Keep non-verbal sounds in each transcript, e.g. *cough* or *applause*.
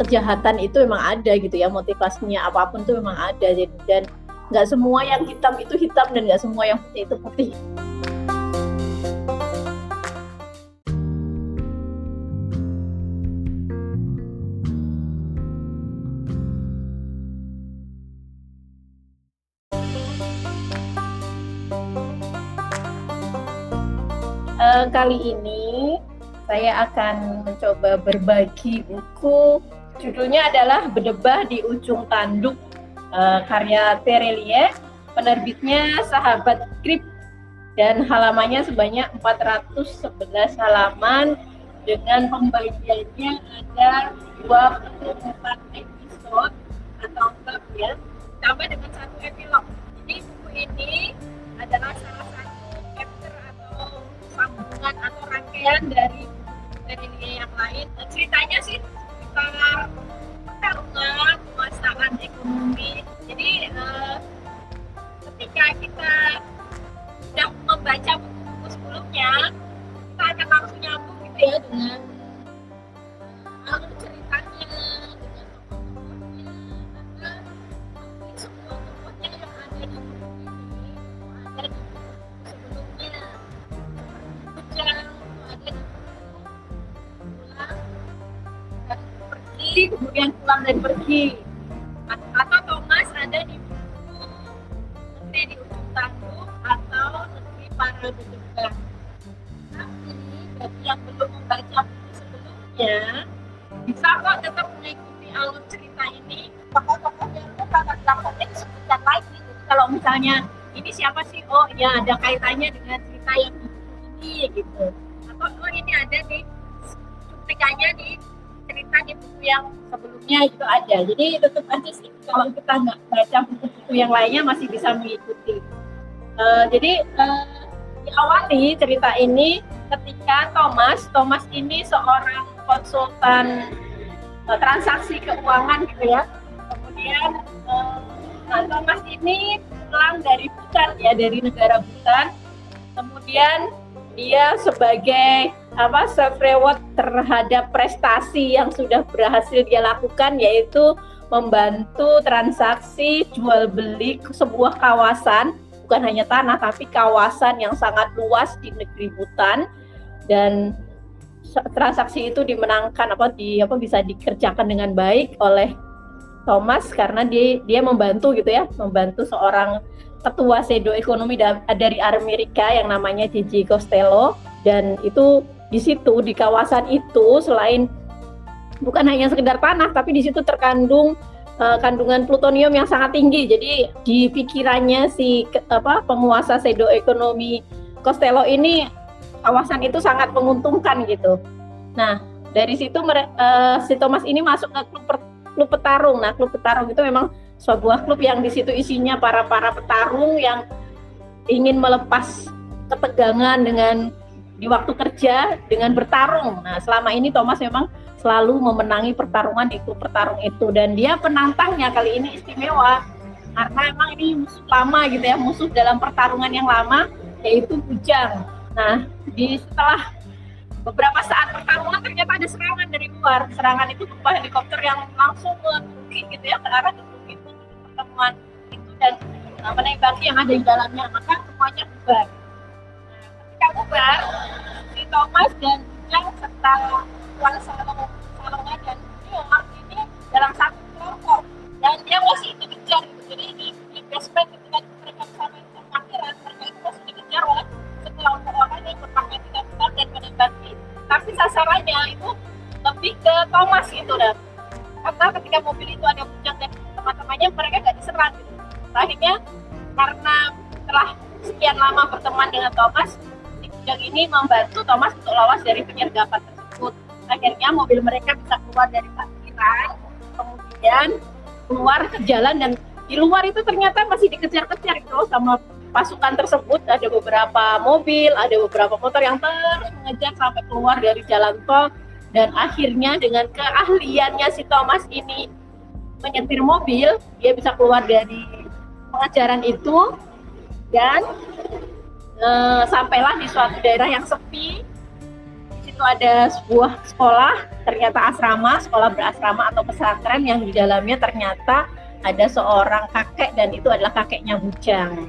kejahatan itu memang ada gitu ya motivasinya apa pun itu memang ada dan nggak semua yang hitam itu hitam dan nggak semua yang putih itu putih. Uh, kali ini saya akan mencoba berbagi buku judulnya adalah Bedebah di Ujung Tanduk uh, karya Terelie. Penerbitnya Sahabat Krip dan halamannya sebanyak 411 halaman. Dengan pembagiannya ada 24 episode atau bab ya tambah dengan satu epilog. Jadi buku ini adalah salah satu chapter atau sambungan atau rangkaian dari dari yang lain. Ceritanya sih kekuasaan ekonomi jadi uh, ketika kita sudah membaca buku-buku sebelumnya kita akan langsung nyambung gitu ya dengan alur ceritanya pergi atau Thomas ada di negeri di ujung tanduk atau negeri para bedebah tapi bagi yang belum membaca buku sebelumnya bisa kok tetap mengikuti alur cerita ini. Tokoh-tokoh yang kata belakangnya disebutkan lagi. Jadi kalau misalnya ini siapa sih? Oh ya ada kaitannya dengan cerita yang ini gitu. Atau oh ini ada di cuplikannya di di buku yang sebelumnya itu ada. Jadi tetap aja sih kalau kita nggak baca buku-buku yang lainnya masih bisa mengikuti. Uh, jadi uh, diawali cerita ini ketika Thomas, Thomas ini seorang konsultan uh, transaksi keuangan gitu ya. Kemudian uh, Thomas ini pulang dari Butan ya dari negara Butan. Kemudian dia sebagai apa self reward terhadap prestasi yang sudah berhasil dia lakukan yaitu membantu transaksi jual beli sebuah kawasan. Bukan hanya tanah tapi kawasan yang sangat luas di negeri Butan dan transaksi itu dimenangkan apa di apa bisa dikerjakan dengan baik oleh Thomas karena dia dia membantu gitu ya membantu seorang ketua Sedo ekonomi dari Amerika yang namanya Gigi Costello. Dan itu di situ di kawasan itu selain bukan hanya sekedar tanah tapi di situ terkandung uh, kandungan plutonium yang sangat tinggi. Jadi di pikirannya si apa penguasa Sedo ekonomi Costello ini kawasan itu sangat menguntungkan gitu. Nah dari situ uh, si Thomas ini masuk ke klub, klub petarung. Nah klub petarung itu memang sebuah klub yang di situ isinya para para petarung yang ingin melepas ketegangan dengan di waktu kerja dengan bertarung. Nah, selama ini Thomas memang selalu memenangi pertarungan klub pertarung itu dan dia penantangnya kali ini istimewa karena memang ini musuh lama gitu ya, musuh dalam pertarungan yang lama yaitu Bujang. Nah, di setelah beberapa saat pertarungan ternyata ada serangan dari luar. Serangan itu berupa helikopter yang langsung menukik gitu ya ke arah pertemuan itu dan uh, menembaki yang ada di dalamnya maka semuanya bubar ketika bubar si Thomas dan Jang serta Tuan Salong dan Newmark ini dalam satu kelompok dan dia masih dikejar gitu. jadi di, di basement ketika mereka sampai ke parkiran mereka itu masih dikejar oleh sekelompok orang yang berpakaian benar dan menembaki tapi sasarannya itu lebih ke Thomas gitu dan karena ketika mobil itu ada bujang dan teman-temannya mereka gak diserang gitu. akhirnya karena setelah sekian lama berteman dengan Thomas ini membantu Thomas untuk lolos dari penyergapan tersebut. Akhirnya mobil mereka bisa keluar dari parkiran kemudian keluar ke jalan dan di luar itu ternyata masih dikejar-kejar gitu sama pasukan tersebut. Ada beberapa mobil, ada beberapa motor yang terus mengejar sampai keluar dari jalan tol. Dan akhirnya dengan keahliannya si Thomas ini menyetir mobil dia bisa keluar dari pengajaran itu. Dan e, sampailah di suatu daerah yang sepi situ itu ada sebuah sekolah, ternyata asrama, sekolah berasrama atau pesantren yang di dalamnya ternyata ada seorang kakek dan itu adalah kakeknya Bujang.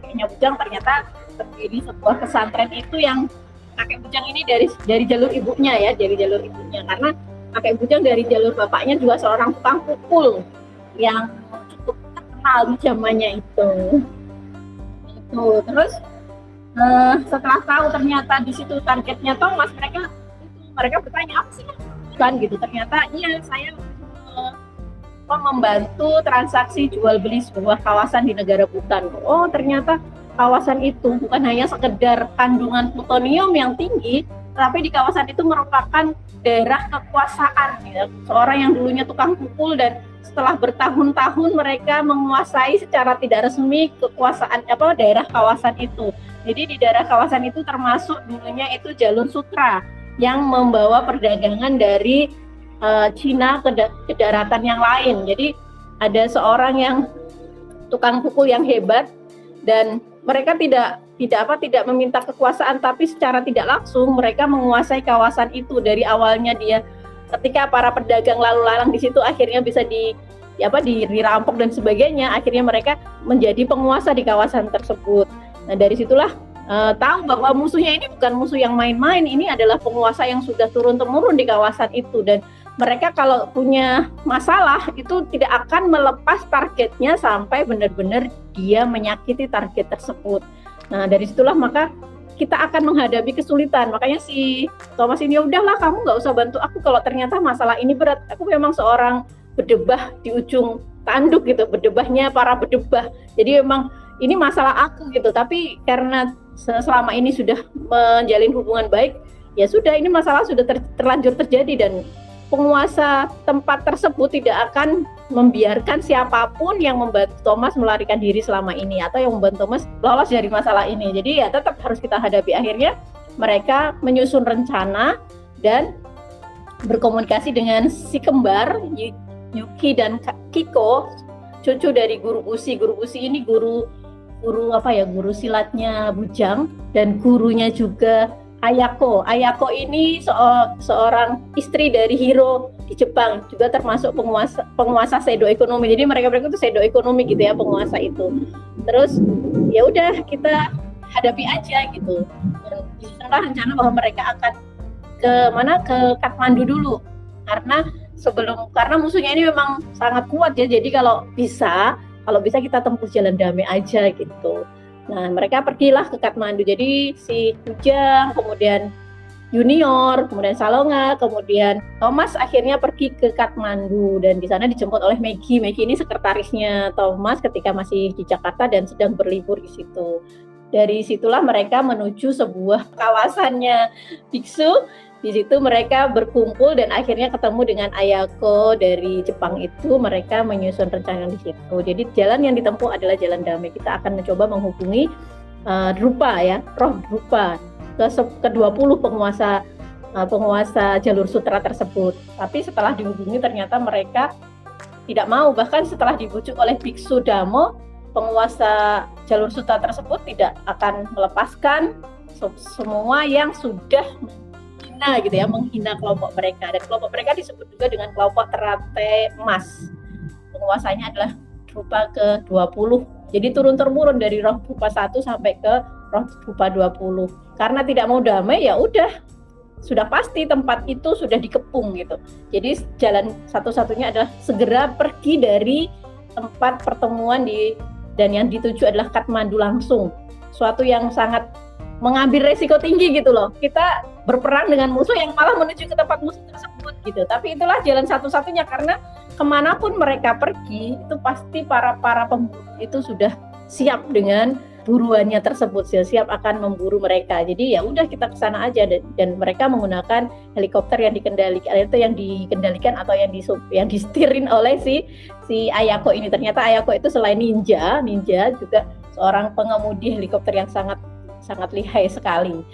Kakeknya Bujang ternyata berdiri sebuah pesantren itu yang kakek Bujang ini dari dari jalur ibunya ya, dari jalur ibunya karena kakek Bujang dari jalur bapaknya juga seorang tukang pukul yang cukup terkenal di zamannya itu. Itu terus uh, setelah tahu ternyata di situ targetnya Thomas mereka itu mereka bertanya apa sih kan gitu ternyata iya saya uh, membantu transaksi jual beli sebuah kawasan di negara Butan oh ternyata kawasan itu bukan hanya sekedar kandungan plutonium yang tinggi tapi di kawasan itu merupakan daerah kekuasaan ya. seorang yang dulunya tukang pukul dan setelah bertahun-tahun mereka menguasai secara tidak resmi kekuasaan apa daerah kawasan itu jadi di daerah kawasan itu termasuk dulunya itu jalur sutra yang membawa perdagangan dari uh, Cina ke, da ke daratan yang lain. Jadi ada seorang yang tukang pukul yang hebat dan mereka tidak tidak apa tidak meminta kekuasaan tapi secara tidak langsung mereka menguasai kawasan itu dari awalnya dia ketika para pedagang lalu lalang di situ akhirnya bisa di ya apa dirampok dan sebagainya akhirnya mereka menjadi penguasa di kawasan tersebut Nah dari situlah uh, tahu bahwa musuhnya ini bukan musuh yang main-main, ini adalah penguasa yang sudah turun temurun di kawasan itu dan mereka kalau punya masalah itu tidak akan melepas targetnya sampai benar-benar dia menyakiti target tersebut. Nah dari situlah maka kita akan menghadapi kesulitan. Makanya si Thomas ini ya udahlah kamu nggak usah bantu aku kalau ternyata masalah ini berat. Aku memang seorang berdebah di ujung tanduk gitu, berdebahnya para berdebah. Jadi memang ini masalah aku gitu tapi karena selama ini sudah menjalin hubungan baik ya sudah ini masalah sudah ter, terlanjur terjadi dan penguasa tempat tersebut tidak akan membiarkan siapa pun yang membantu Thomas melarikan diri selama ini atau yang membantu Thomas lolos dari masalah ini. Jadi ya tetap harus kita hadapi akhirnya mereka menyusun rencana dan berkomunikasi dengan si kembar Yuki dan Kiko cucu dari guru Usi. Guru Usi ini guru guru apa ya guru silatnya Bujang dan gurunya juga Ayako. Ayako ini se seorang istri dari Hiro di Jepang, juga termasuk penguasa penguasa Sedo ekonomi. Jadi mereka mereka itu Sedo ekonomi gitu ya penguasa itu. Terus ya udah kita hadapi aja gitu. Di situlah rencana bahwa mereka akan ke mana ke Kathmandu dulu karena sebelum karena musuhnya ini memang sangat kuat ya. Jadi kalau bisa kalau bisa kita tempuh jalan damai aja gitu. Nah, mereka pergilah ke Kathmandu. Jadi si Kujang, kemudian Junior, kemudian Salonga, kemudian Thomas akhirnya pergi ke Kathmandu dan di sana dijemput oleh Maggie. Maggie ini sekretarisnya Thomas ketika masih di Jakarta dan sedang berlibur di situ. Dari situlah mereka menuju sebuah kawasannya biksu di situ mereka berkumpul dan akhirnya ketemu dengan Ayako dari Jepang itu. Mereka menyusun rencana di situ. Jadi jalan yang ditempuh adalah jalan damai. Kita akan mencoba menghubungi uh, Drupa ya roh Drupa. Ke ke 20 penguasa uh, penguasa jalur sutra tersebut. Tapi setelah dihubungi ternyata mereka tidak mau. Bahkan setelah dibujuk oleh Biksu Damo penguasa jalur sutra tersebut tidak akan melepaskan semua yang sudah menghina gitu ya, menghina kelompok mereka dan kelompok mereka disebut juga dengan kelompok teratai emas. Penguasanya adalah rupa ke-20. Jadi turun temurun dari roh rupa 1 sampai ke roh rupa 20. Karena tidak mau damai ya udah sudah pasti tempat itu sudah dikepung gitu. Jadi jalan satu-satunya adalah segera pergi dari tempat pertemuan di dan yang dituju adalah Kathmandu langsung. Suatu yang sangat mengambil resiko tinggi gitu loh. Kita berperang dengan musuh yang malah menuju ke tempat musuh tersebut gitu. Tapi itulah jalan satu-satunya karena ke mana pun mereka pergi itu pasti para para pemburu itu sudah siap dengan buruannya tersebut siap akan memburu mereka. Jadi ya udah kita ke sana aja dan, dan mereka menggunakan helikopter yang dikendalikan itu yang dikendalikan atau yang di yang disetirin oleh si si Ayako ini. Ternyata Ayako itu selain ninja, ninja juga seorang pengemudi helikopter yang sangat sangat lihai sekali.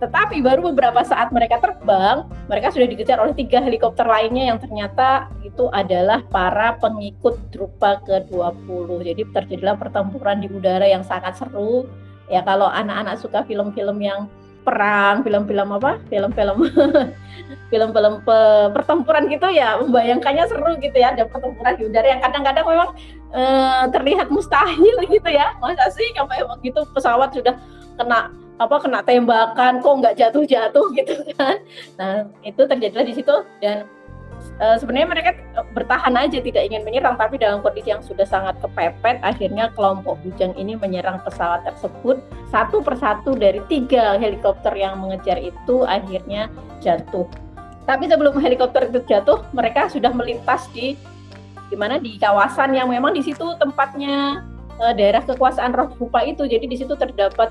Tetapi baru beberapa saat mereka terbang, mereka sudah dikejar oleh tiga helikopter lainnya yang ternyata itu adalah para pengikut Drupa ke-20. Jadi terjadilah pertempuran di udara yang sangat seru. Ya kalau anak-anak suka film-film yang perang, film-film apa? Film-film *laughs* film-film pertempuran gitu ya membayangkannya seru gitu ya ada pertempuran di udara yang kadang-kadang memang e, terlihat mustahil gitu ya masa sih kayak begitu pesawat sudah kena apa kena tembakan kok nggak jatuh-jatuh gitu kan. Nah itu terjadilah di situ dan uh, sebenarnya mereka bertahan aja tidak ingin menyerang. Tapi dalam kondisi yang sudah sangat kepepet akhirnya kelompok bujang ini menyerang pesawat tersebut satu persatu dari tiga helikopter yang mengejar itu akhirnya jatuh. Tapi sebelum helikopter itu jatuh mereka sudah melintas di mana? Di kawasan yang memang di situ tempatnya uh, daerah kekuasaan roh rupa itu. Jadi di situ terdapat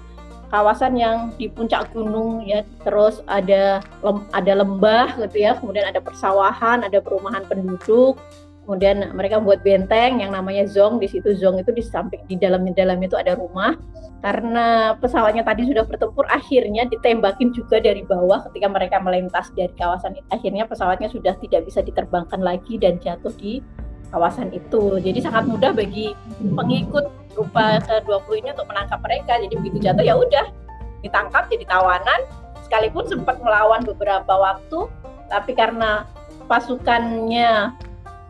kawasan yang di puncak gunung ya. Terus ada lem, ada lembah gitu ya. Kemudian ada persawahan ada perumahan penduduk. Kemudian mereka buat benteng yang namanya zong. Di situ zong itu di samping di dalam di dalam itu ada rumah. Karena pesawatnya tadi sudah bertempur akhirnya ditembakin juga dari bawah ketika mereka melintas dari kawasan itu. Akhirnya pesawatnya sudah tidak bisa diterbangkan lagi dan jatuh di kawasan itu. Jadi sangat mudah bagi pengikut rupa ke-20 ini untuk menangkap mereka. Jadi begitu jatuh ya udah ditangkap jadi tawanan sekalipun sempat melawan beberapa waktu tapi karena pasukannya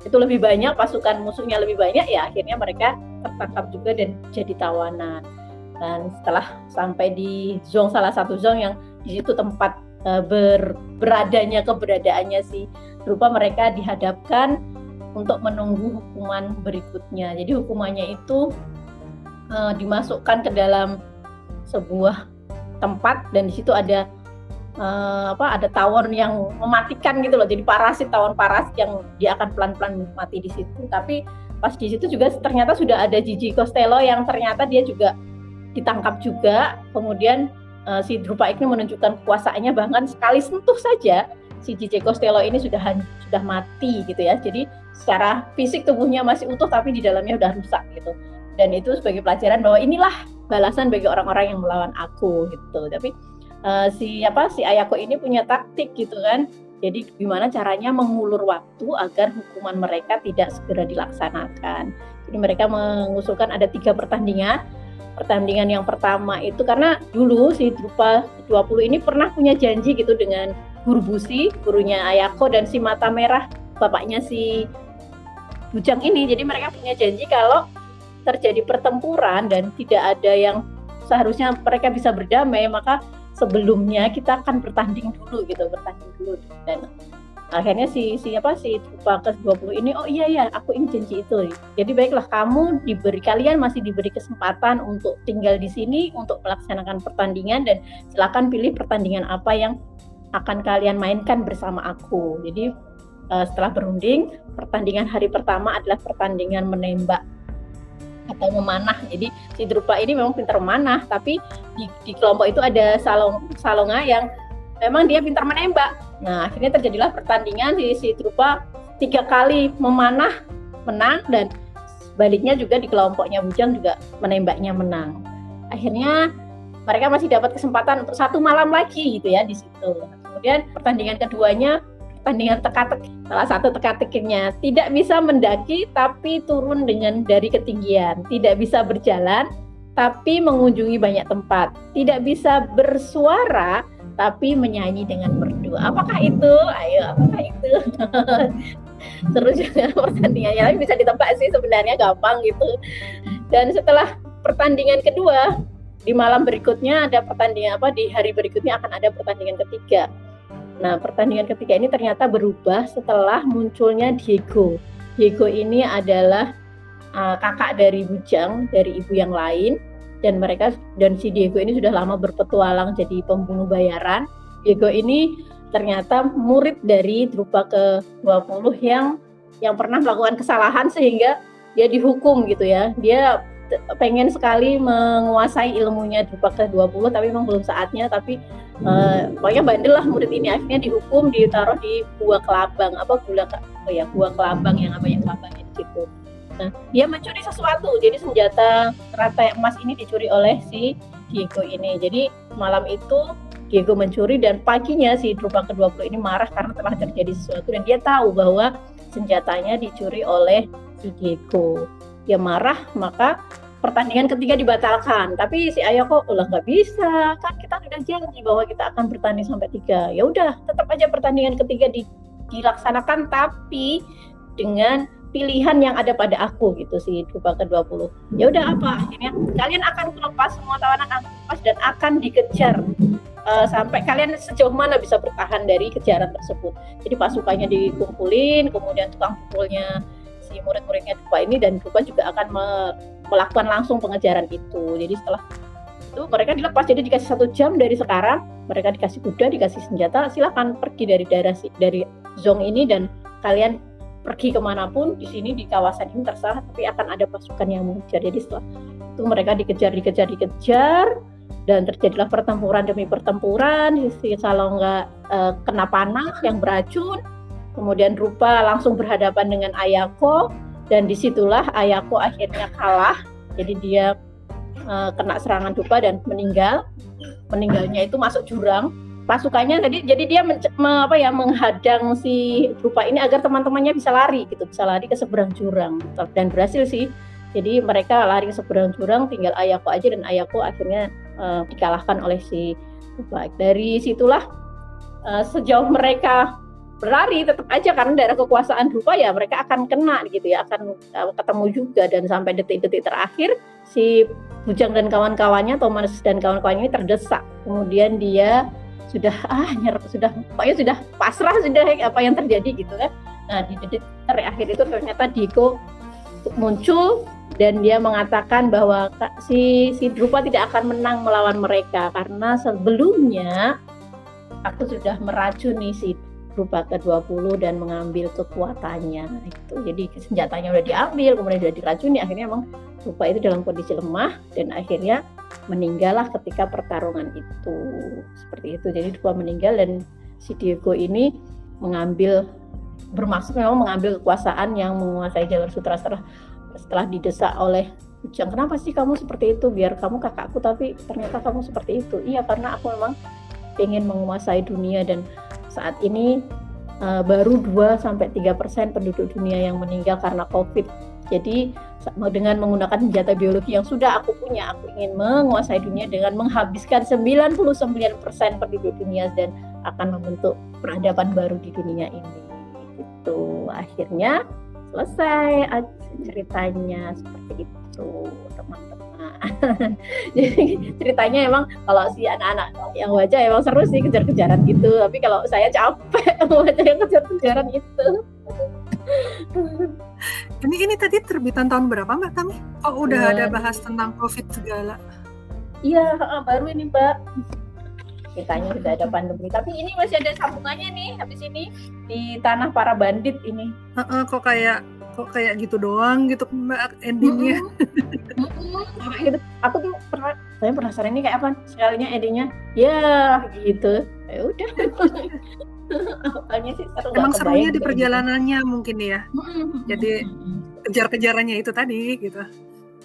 itu lebih banyak, pasukan musuhnya lebih banyak ya akhirnya mereka tertangkap juga dan jadi tawanan. Dan setelah sampai di zong salah satu zong yang di situ tempat uh, ber, beradanya keberadaannya sih berupa mereka dihadapkan untuk menunggu hukuman berikutnya. Jadi hukumannya itu uh, dimasukkan ke dalam sebuah tempat dan di situ ada uh, apa ada tawon yang mematikan gitu loh. Jadi parasit tawon parasit yang dia akan pelan-pelan mati di situ. Tapi pas di situ juga ternyata sudah ada Gigi Costello yang ternyata dia juga ditangkap juga. Kemudian uh, si Drupa ini menunjukkan kekuasaannya bahkan sekali sentuh saja si Gigi Costello ini sudah sudah mati gitu ya. Jadi secara fisik tubuhnya masih utuh tapi di dalamnya udah rusak gitu dan itu sebagai pelajaran bahwa inilah balasan bagi orang-orang yang melawan aku gitu. Tapi uh, si apa si Ayako ini punya taktik gitu kan. Jadi gimana caranya mengulur waktu agar hukuman mereka tidak segera dilaksanakan. Jadi mereka mengusulkan ada tiga pertandingan. Pertandingan yang pertama itu karena dulu si Drupa 20 ini pernah punya janji gitu dengan guru Busi, gurunya Ayako dan si Mata Merah bapaknya si Bujang ini. Jadi mereka punya janji kalau terjadi pertempuran dan tidak ada yang seharusnya mereka bisa berdamai maka sebelumnya kita akan bertanding dulu gitu bertanding dulu. Dan akhirnya si si apa si Trupa ke 20 ini oh iya ya aku ingin janji itu. Jadi baiklah kamu diberi kalian masih diberi kesempatan untuk tinggal di sini untuk melaksanakan pertandingan dan silakan pilih pertandingan apa yang akan kalian mainkan bersama aku. Jadi uh, setelah berunding pertandingan hari pertama adalah pertandingan menembak atau memanah. Jadi si Drupa ini memang pintar memanah, tapi di, di kelompok itu ada Salong Salonga yang memang dia pintar menembak. Nah, akhirnya terjadilah pertandingan si, si Drupa tiga kali memanah menang dan baliknya juga di kelompoknya Bujang juga menembaknya menang. Akhirnya mereka masih dapat kesempatan untuk satu malam lagi gitu ya di situ. Kemudian pertandingan keduanya pertandingan teka-teki. Salah satu teka-tekinya tidak bisa mendaki tapi turun dengan dari ketinggian, tidak bisa berjalan tapi mengunjungi banyak tempat, tidak bisa bersuara tapi menyanyi dengan merdu. Apakah itu? Ayo, apakah itu? *laughs* Seru juga pertandingannya, tapi bisa ditebak sih sebenarnya gampang gitu. Dan setelah pertandingan kedua, di malam berikutnya ada pertandingan apa? Di hari berikutnya akan ada pertandingan ketiga Nah, pertandingan ketiga ini ternyata berubah setelah munculnya Diego. Diego ini adalah uh, kakak dari Bujang, dari ibu yang lain dan mereka dan si Diego ini sudah lama berpetualang jadi pembunuh bayaran. Diego ini ternyata murid dari Drupa ke-20 yang yang pernah melakukan kesalahan sehingga dia dihukum gitu ya. Dia pengen sekali menguasai ilmunya Drupa ke-20 tapi memang belum saatnya. Tapi uh, pokoknya bandel lah murid ini akhirnya dihukum ditaruh di gua kelabang. Apa gula oh ya gua kelabang yang apa yang kelabangnya di situ nah dia mencuri sesuatu. Jadi senjata rantai emas ini dicuri oleh si Diego ini. Jadi malam itu Diego mencuri dan paginya si Drupa ke-20 ini marah karena telah terjadi sesuatu. Dan dia tahu bahwa senjatanya dicuri oleh si Diego dia marah maka pertandingan ketiga dibatalkan. Tapi si Ayah kok ulah nggak bisa. Kan kita sudah janji bahwa kita akan bertanding sampai tiga. Ya udah tetap aja pertandingan ketiga di, dilaksanakan tapi dengan pilihan yang ada pada aku gitu sih Drupa ke-20 ya udah apa akhirnya? Kalian akan lepas semua tawanan akan lepas dan akan dikejar uh, sampai kalian sejauh mana bisa bertahan dari kejaran tersebut. Jadi pasukannya dikumpulin kemudian tukang pukulnya si murid-muridnya Drupa ini dan Drupa juga akan me melakukan langsung pengejaran itu. Jadi setelah itu mereka dilepas. Jadi dikasih satu jam dari sekarang mereka dikasih kuda dikasih senjata silahkan pergi dari daerah dari zong ini dan kalian pergi ke mana pun di sini di kawasan ini terserah tapi akan ada pasukan yang mengejar. Jadi setelah itu mereka dikejar dikejar dikejar dan terjadilah pertempuran demi pertempuran. Si Salongga uh, kena panah yang beracun kemudian Rupa langsung berhadapan dengan Ayako dan di situlah Ayako akhirnya kalah. Jadi dia uh, kena serangan Rupa dan meninggal. Meninggalnya itu masuk jurang. Pasukannya tadi jadi dia men, me, apa ya menghadang si Rupa ini agar teman-temannya bisa lari gitu bisa lari ke seberang jurang. Dan berhasil sih. Jadi mereka lari ke seberang jurang tinggal Ayako aja dan Ayako akhirnya uh, dikalahkan oleh si Rupa. Dari situlah uh, sejauh mereka berlari tetap aja karena daerah kekuasaan Rupa ya mereka akan kena gitu ya akan uh, ketemu juga. Dan sampai detik-detik terakhir si Bujang dan kawan-kawannya Thomas dan kawan-kawannya ini terdesak. Kemudian dia sudah ah nyerap sudah pokoknya sudah pasrah sudah apa yang terjadi gitu kan. Nah di detik terakhir itu ternyata Diko muncul dan dia mengatakan bahwa si si Drupa tidak akan menang melawan mereka. Karena sebelumnya aku sudah meracuni si Drupa ke-20 dan mengambil kekuatannya. Itu jadi senjatanya udah diambil kemudian sudah diracuni akhirnya emang Drupa itu dalam kondisi lemah dan akhirnya meninggallah ketika pertarungan itu. Seperti itu. Jadi dua meninggal dan si Diego ini mengambil bermaksud memang mengambil kekuasaan yang menguasai jalur sutra setelah setelah didesak oleh Ujang. Kenapa sih kamu seperti itu? Biar kamu kakakku tapi ternyata kamu seperti itu. Iya karena aku memang ingin menguasai dunia dan saat ini uh, baru 2 sampai 3 persen penduduk dunia yang meninggal karena COVID jadi dengan menggunakan senjata biologi yang sudah aku punya, aku ingin menguasai dunia dengan menghabiskan 99% penduduk dunia dan akan membentuk peradaban baru di dunia ini. Itu akhirnya selesai ceritanya seperti itu, teman-teman. *laughs* Jadi ceritanya emang kalau si anak-anak yang baca emang seru sih kejar-kejaran gitu, tapi kalau saya capek *laughs* baca yang kejar-kejaran itu. *laughs* Ini ini tadi terbitan tahun berapa Mbak Tami? Oh udah ya. ada bahas tentang COVID segala. Iya baru ini Mbak. Ceritanya sudah ada pandemi, tapi ini masih ada sambungannya nih habis ini di tanah para bandit ini. Uh -uh, kok kayak kok kayak gitu doang gitu Mbak endingnya. gitu. Aku tuh pernah saya penasaran ini kayak apa sekalinya endingnya ya gitu. Ya udah. *laughs* Awalnya sih seru Emang serunya di perjalanannya gitu. mungkin ya. Jadi kejar-kejarannya itu tadi gitu.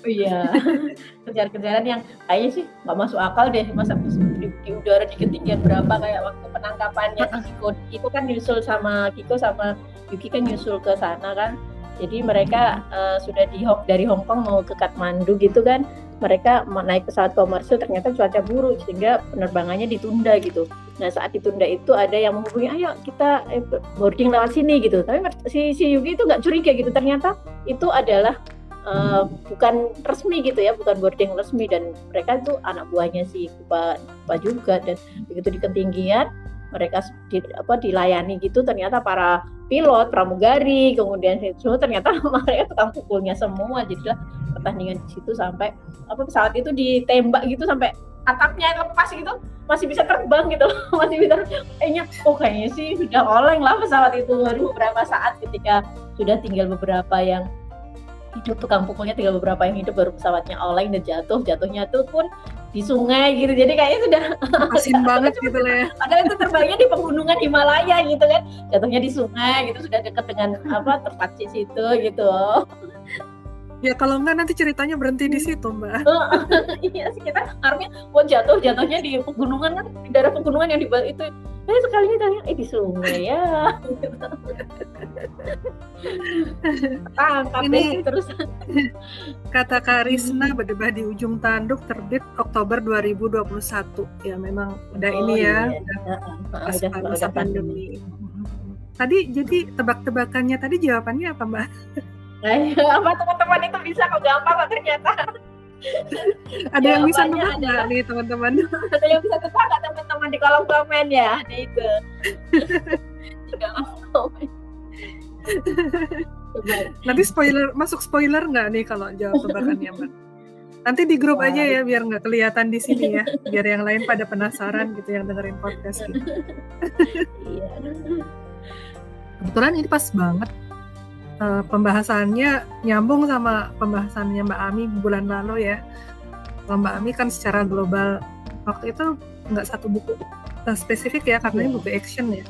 Oh iya, *laughs* kejar-kejaran yang kayaknya sih nggak masuk akal deh masa di, di udara di ketinggian berapa kayak waktu penangkapannya Kiko, Kiko kan nyusul sama Kiko sama Yuki kan nyusul ke sana kan jadi mereka uh, sudah di dari Hong Kong mau ke Kathmandu gitu kan mereka naik pesawat komersil ternyata cuaca buruk sehingga penerbangannya ditunda gitu Nah saat ditunda itu ada yang menghubungi, ayo kita eh, boarding lewat sini gitu. Tapi si, si Yugi itu nggak curiga gitu. Ternyata itu adalah uh, bukan resmi gitu ya, bukan boarding resmi dan mereka itu anak buahnya si Kupa, Kupa juga dan begitu di ketinggian mereka di, apa dilayani gitu ternyata para pilot pramugari kemudian semua ternyata *laughs* mereka tukang pukulnya semua. Jadilah pertandingan di situ sampai apa pesawat itu ditembak gitu sampai atapnya lepas gitu masih bisa terbang gitu *laughs* masih bisa kayaknya oh kayaknya sih sudah oleng lah pesawat itu. Baru beberapa saat ketika sudah tinggal beberapa yang hidup tukang pukulnya tinggal beberapa yang hidup baru pesawatnya oleng dan jatuh jatuhnya tuh pun di sungai gitu. Jadi kayaknya sudah *laughs* asin banget gitu lah ya. Padahal itu terbangnya di pegunungan Himalaya gitu kan. Jatuhnya di sungai gitu sudah dekat dengan apa tempat situ gitu ya kalau enggak nanti ceritanya berhenti di situ mbak. *laughs* Iya sih kita harusnya mau jatuh jatuhnya di pegunungan kan di daerah pegunungan yang di itu. Eh sekali ini tanya eh di sungai ya. Tangkap ini terus. kata Karisna berdebah di ujung tanduk terbit Oktober 2021 ya memang udah oh, ini ya iya. udah pas udah, masa pandemi. Tadi jadi tebak-tebakannya tadi jawabannya apa mbak Apa teman-teman itu bisa kok gampang kok ternyata? Ada yang bisa tebak nggak nih teman-teman? Ada yang bisa tebak nggak teman-teman di kolom komen ya? Ada itu nanti spoiler masuk spoiler nggak nih kalau jawab tebakannya mbak? Nanti di grup aja ya biar nggak kelihatan di sini ya. Biar yang lain pada penasaran gitu yang dengerin podcast gitu. Iya. kebetulan ini pas banget uh, pembahasannya nyambung sama pembahasannya Mbak Ami bulan lalu ya. Mbak Ami kan secara global waktu itu nggak satu buku uh, spesifik ya karena ini iya. buku action ya.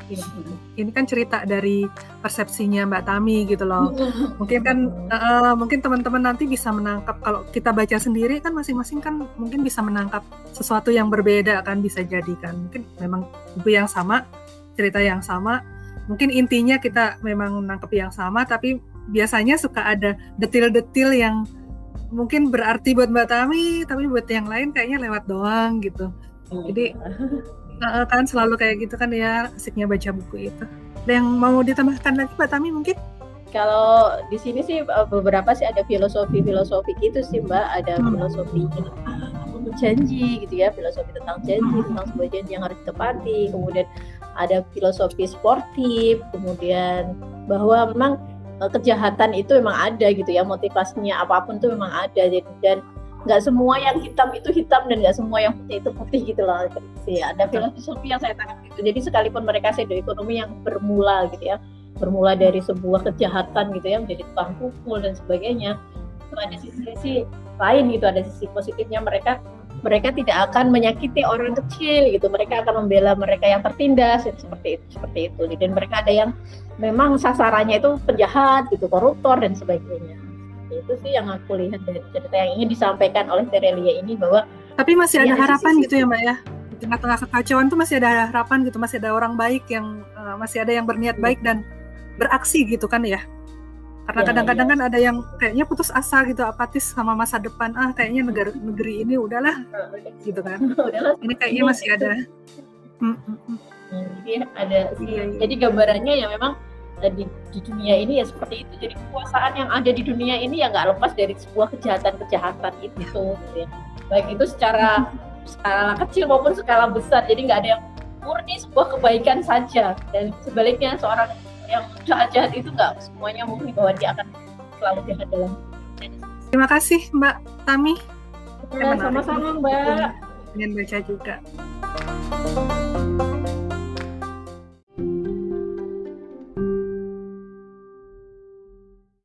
Ini kan cerita dari persepsinya Mbak Tami gitu loh. Mungkin kan uh, mungkin teman-teman nanti bisa menangkap kalau kita baca sendiri kan masing-masing kan mungkin bisa menangkap sesuatu yang berbeda kan bisa jadikan. Mungkin memang buku yang sama, cerita yang sama, mungkin intinya kita memang nangkep yang sama tapi biasanya suka ada detil-detil yang mungkin berarti buat Mbak Tami tapi buat yang lain kayaknya lewat doang gitu. Hmm. jadi kan selalu kayak gitu kan ya asiknya baca buku itu. Ada yang mau ditambahkan lagi Mbak Tami mungkin? Kalau di sini sih eh, beberapa sih ada filosofi-filosofi gitu sih Mbak. Ada hmm. filosofi janji gitu ya filosofi tentang janji tentang sebuah janji yang harus ditepati. Kemudian ada filosofi sportif kemudian bahwa memang eh, kejahatan itu memang ada gitu ya motivasinya apa pun itu memang ada jadi dan nggak semua yang hitam itu hitam dan nggak semua yang putih itu putih gitu loh. Sih ada filosofi yang saya tangkap itu jadi sekalipun mereka sedo ekonomi yang bermula gitu ya bermula dari sebuah kejahatan gitu ya menjadi tukang pukul dan sebagainya itu ada sisi-sisi lain gitu ada sisi positifnya mereka mereka tidak akan menyakiti orang kecil gitu. Mereka akan membela mereka yang tertindas seperti itu seperti itu. Dan mereka ada yang memang sasarannya itu penjahat gitu koruptor dan sebagainya. Itu sih yang aku lihat dari cerita yang ingin disampaikan oleh Terelia ini bahwa tapi masih ada harapan gitu ya mbak ya? Di tengah-tengah kekacauan tuh masih ada harapan gitu masih ada orang baik yang uh, masih ada yang berniat baik dan beraksi gitu kan ya karena iya, kadang-kadang ya, ya. kan ada yang kayaknya putus asa gitu apatis sama masa depan ah kayaknya negara negeri ini udahlah gitu kan *laughs* udahlah ini kayaknya masih ada hmm, hmm, hmm. jadi ada iya, iya. jadi gambarannya ya memang eh, di, di dunia ini ya seperti itu jadi kekuasaan yang ada di dunia ini ya nggak lepas dari sebuah kejahatan-kejahatan itu gitu ya. baik itu secara *laughs* skala kecil maupun skala besar jadi nggak ada yang murni sebuah kebaikan saja dan sebaliknya seorang yang jahat-jahat itu nggak semuanya mungkin bahwa dia akan selalu jahat dalam Terima kasih Mbak Tami. Ya, sama-sama Mbak. Ingin baca juga.